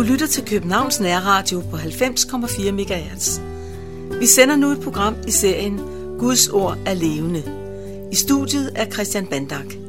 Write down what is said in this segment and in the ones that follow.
Du lytter til Københavns Nærradio på 90,4 MHz. Vi sender nu et program i serien Guds ord er levende. I studiet er Christian Bandak.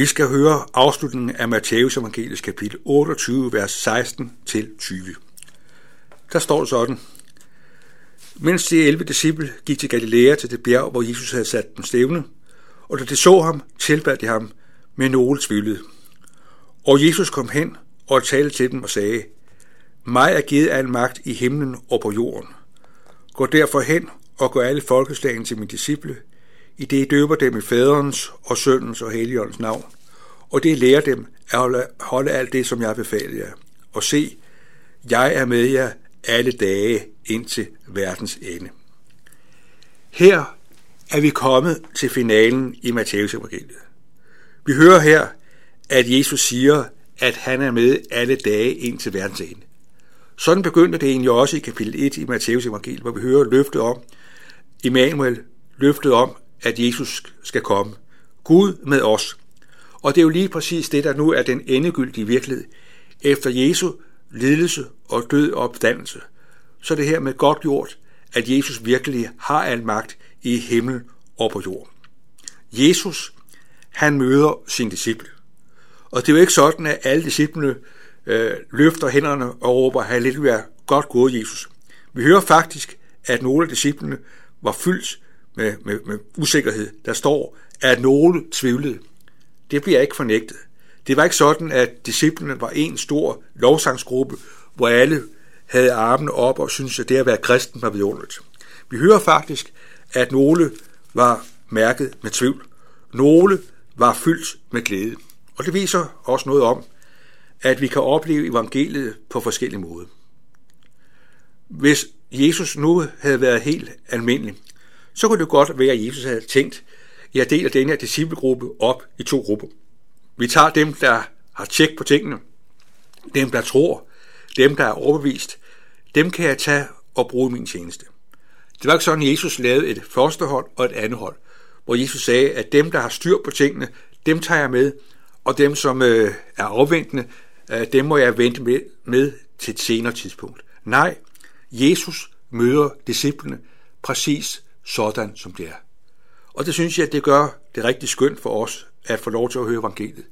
Vi skal høre afslutningen af Matthæus evangelisk kapitel 28, vers 16-20. Der står sådan, Mens de 11 disciple gik til Galilea til det bjerg, hvor Jesus havde sat dem stævne, og da de så ham, tilbad de ham, med nogle tvivlede. Og Jesus kom hen og talte til dem og sagde, Mig er givet al magt i himlen og på jorden. Gå derfor hen og gør alle folkeslagene til mine disciple, i det I døber dem i faderens og søndens og helligåndens navn, og det lærer dem at holde, holde alt det, som jeg befaler jer. Og se, jeg er med jer alle dage indtil verdens ende. Her er vi kommet til finalen i Matteus evangeliet. Vi hører her, at Jesus siger, at han er med alle dage indtil verdens ende. Sådan begyndte det egentlig også i kapitel 1 i Matteus evangeliet, hvor vi hører løftet om, Immanuel løftet om, at Jesus skal komme. Gud med os. Og det er jo lige præcis det, der nu er den endegyldige virkelighed. Efter Jesu lidelse og død og opstandelse, så er det her med godt gjort, at Jesus virkelig har al magt i himmel og på jorden. Jesus, han møder sin disciple. Og det er jo ikke sådan, at alle disciplene øh, løfter hænderne og råber, halleluja, godt gået Jesus. Vi hører faktisk, at nogle af disciplene var fyldt med, med, med usikkerhed. Der står, at nogle tvivlede. Det bliver ikke fornægtet. Det var ikke sådan, at disciplene var en stor lovsangsgruppe, hvor alle havde armene op og syntes, at det at være kristen var vidunderligt. Vi hører faktisk, at nogle var mærket med tvivl. Nogle var fyldt med glæde. Og det viser også noget om, at vi kan opleve evangeliet på forskellige måder. Hvis Jesus nu havde været helt almindelig, så kunne det godt være, at Jesus havde tænkt, jeg deler denne her disciplegruppe op i to grupper. Vi tager dem, der har tjek på tingene, dem, der tror, dem, der er overbevist, dem kan jeg tage og bruge i min tjeneste. Det var ikke sådan, at Jesus lavede et første hold og et andet hold, hvor Jesus sagde, at dem, der har styr på tingene, dem tager jeg med, og dem, som øh, er afventende, øh, dem må jeg vente med, med til et senere tidspunkt. Nej, Jesus møder disciplene præcis sådan, som det er. Og det synes jeg, at det gør det rigtig skønt for os at få lov til at høre evangeliet.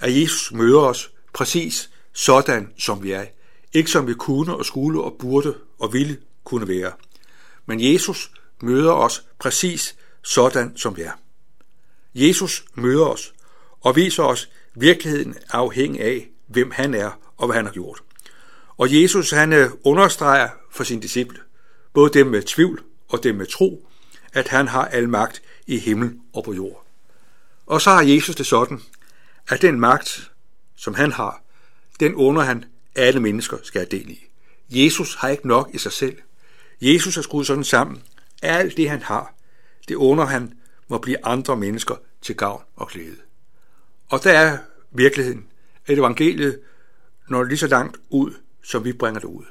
At Jesus møder os præcis sådan, som vi er. Ikke som vi kunne og skulle og burde og ville kunne være. Men Jesus møder os præcis sådan, som vi er. Jesus møder os og viser os virkeligheden afhængig af, hvem han er og hvad han har gjort. Og Jesus han øh, understreger for sine disciple, både dem med tvivl og dem med tro, at han har al magt i himmel og på jord. Og så har Jesus det sådan, at den magt, som han har, den under han alle mennesker skal have del i. Jesus har ikke nok i sig selv. Jesus er skruet sådan sammen. Alt det han har, det under han må blive andre mennesker til gavn og glæde. Og der er virkeligheden, at evangeliet når lige så langt ud, som vi bringer det ud.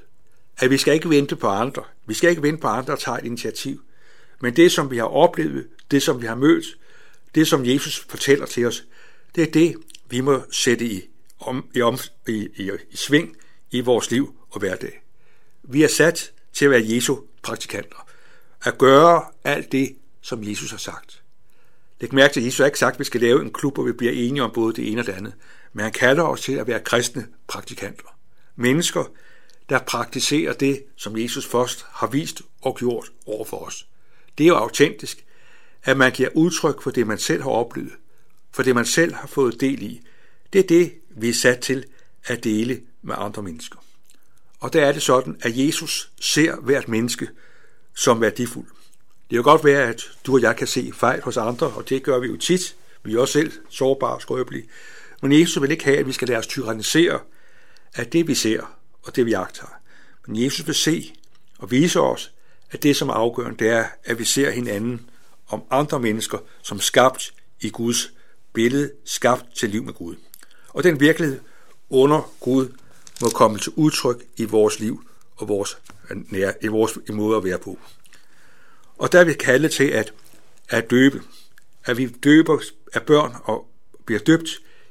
At vi skal ikke vente på andre. Vi skal ikke vente på andre og tage et initiativ. Men det, som vi har oplevet, det, som vi har mødt, det, som Jesus fortæller til os, det er det, vi må sætte i, om, i, om, i, i, i sving i vores liv og hverdag. Vi er sat til at være Jesu praktikanter. At gøre alt det, som Jesus har sagt. Læg mærke til, at Jesus har ikke sagt, at vi skal lave en klub, hvor vi bliver enige om både det ene og det andet. Men han kalder os til at være kristne praktikanter. Mennesker, der praktiserer det, som Jesus først har vist og gjort over for os. Det er jo autentisk, at man giver udtryk for det, man selv har oplevet, for det, man selv har fået del i. Det er det, vi er sat til at dele med andre mennesker. Og der er det sådan, at Jesus ser hvert menneske som værdifuld. Det kan godt være, at du og jeg kan se fejl hos andre, og det gør vi jo tit. Vi er også selv sårbare og skrøbelige. Men Jesus vil ikke have, at vi skal lade os tyrannisere af det, vi ser og det, vi agter. Men Jesus vil se og vise os, at det, som er afgørende, det er, at vi ser hinanden om andre mennesker som skabt i Guds billede, skabt til liv med Gud. Og den virkelighed under Gud må komme til udtryk i vores liv og vores, i vores i måde at være på. Og der er vi kaldet til at, at døbe. At vi døber af børn og bliver døbt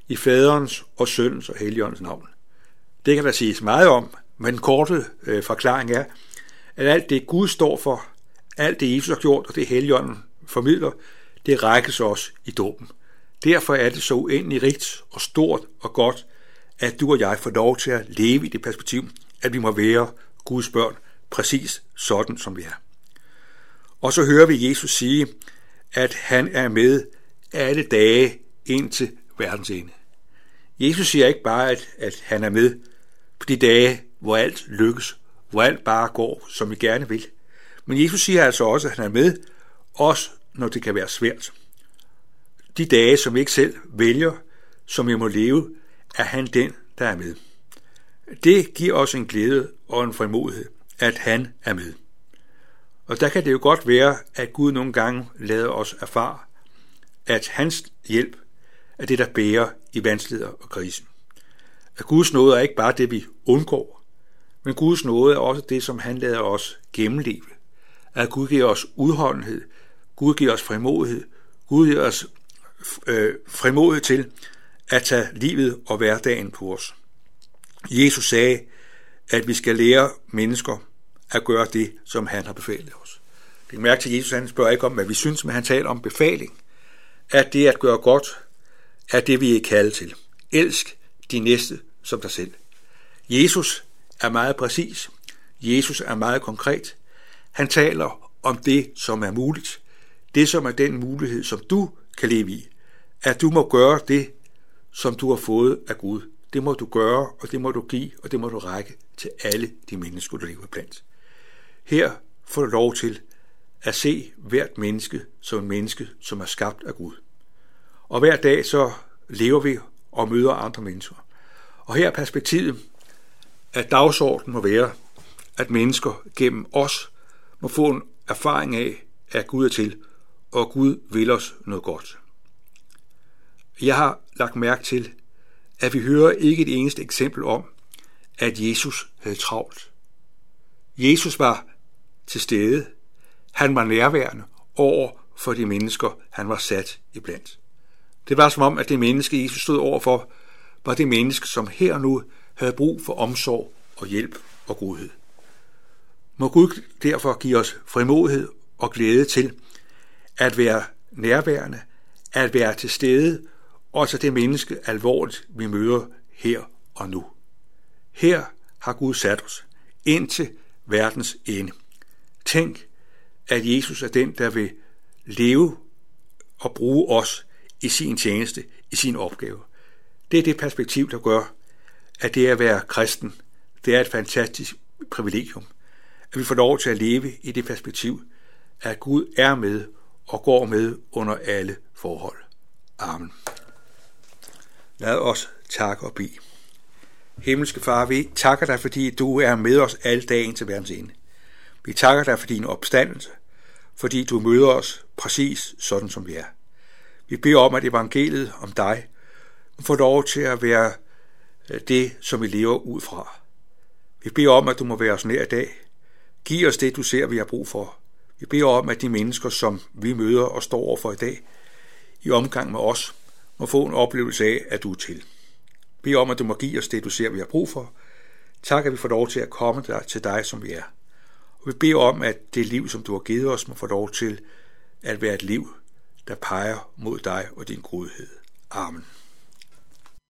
i faderens og søndens og heligåndens navn. Det kan der siges meget om, men den korte øh, forklaring er, at alt det Gud står for, alt det Jesus har gjort, og det Helligånden formidler, det rækkes også i dåben. Derfor er det så uendelig rigt og stort og godt, at du og jeg får lov til at leve i det perspektiv, at vi må være Guds børn, præcis sådan som vi er. Og så hører vi Jesus sige, at han er med alle dage indtil verdens ende. Jesus siger ikke bare, at, at han er med på de dage, hvor alt lykkes, hvor alt bare går, som vi gerne vil. Men Jesus siger altså også, at han er med, også når det kan være svært. De dage, som vi ikke selv vælger, som vi må leve, er han den, der er med. Det giver os en glæde og en frimodighed, at han er med. Og der kan det jo godt være, at Gud nogle gange lader os erfare, at hans hjælp er det, der bærer i vanskeligheder og krisen. At Guds nåde er ikke bare det, vi undgår, men Guds nåde er også det, som han lader os gennemleve. At Gud giver os udholdenhed, Gud giver os frimodighed, Gud giver os øh, frimodighed til at tage livet og hverdagen på os. Jesus sagde, at vi skal lære mennesker at gøre det, som han har befalet os. Det mærke til, at Jesus han spørger ikke om, hvad vi synes, men han taler om befaling. At det at gøre godt, er det, vi er kaldet til. Elsk de næste som dig selv. Jesus er meget præcis. Jesus er meget konkret. Han taler om det, som er muligt. Det, som er den mulighed, som du kan leve i. At du må gøre det, som du har fået af Gud. Det må du gøre, og det må du give, og det må du række til alle de mennesker, du lever blandt. Her får du lov til at se hvert menneske som en menneske, som er skabt af Gud. Og hver dag så lever vi og møder andre mennesker. Og her er perspektivet, at dagsordenen må være, at mennesker gennem os må få en erfaring af, at Gud er til, og Gud vil os noget godt. Jeg har lagt mærke til, at vi hører ikke et eneste eksempel om, at Jesus havde travlt. Jesus var til stede. Han var nærværende over for de mennesker, han var sat iblandt. Det var som om, at det menneske, Jesus stod overfor, var det menneske, som her og nu havde brug for omsorg og hjælp og godhed. Må Gud derfor give os frimodighed og glæde til at være nærværende, at være til stede, og så det menneske alvorligt, vi møder her og nu. Her har Gud sat os indtil verdens ende. Tænk, at Jesus er den, der vil leve og bruge os i sin tjeneste, i sin opgave. Det er det perspektiv, der gør, at det at være kristen, det er et fantastisk privilegium. At vi får lov til at leve i det perspektiv, at Gud er med og går med under alle forhold. Amen. Lad os takke og bede. Himmelske Far, vi takker dig, fordi du er med os alle dagen til verdens ende. Vi takker dig for din opstandelse, fordi du møder os præcis sådan, som vi er. Vi beder om, at evangeliet om dig få lov til at være øh, det, som vi lever ud fra. Vi beder om, at du må være os nær i dag. Giv os det, du ser, vi har brug for. Vi beder om, at de mennesker, som vi møder og står overfor i dag, i omgang med os, må få en oplevelse af, at du er til. Bed om, at du må give os det, du ser, vi har brug for. Tak, at vi får lov til at komme der til dig, som vi er. Og vi beder om, at det liv, som du har givet os, må få lov til at være et liv, der peger mod dig og din godhed. Amen.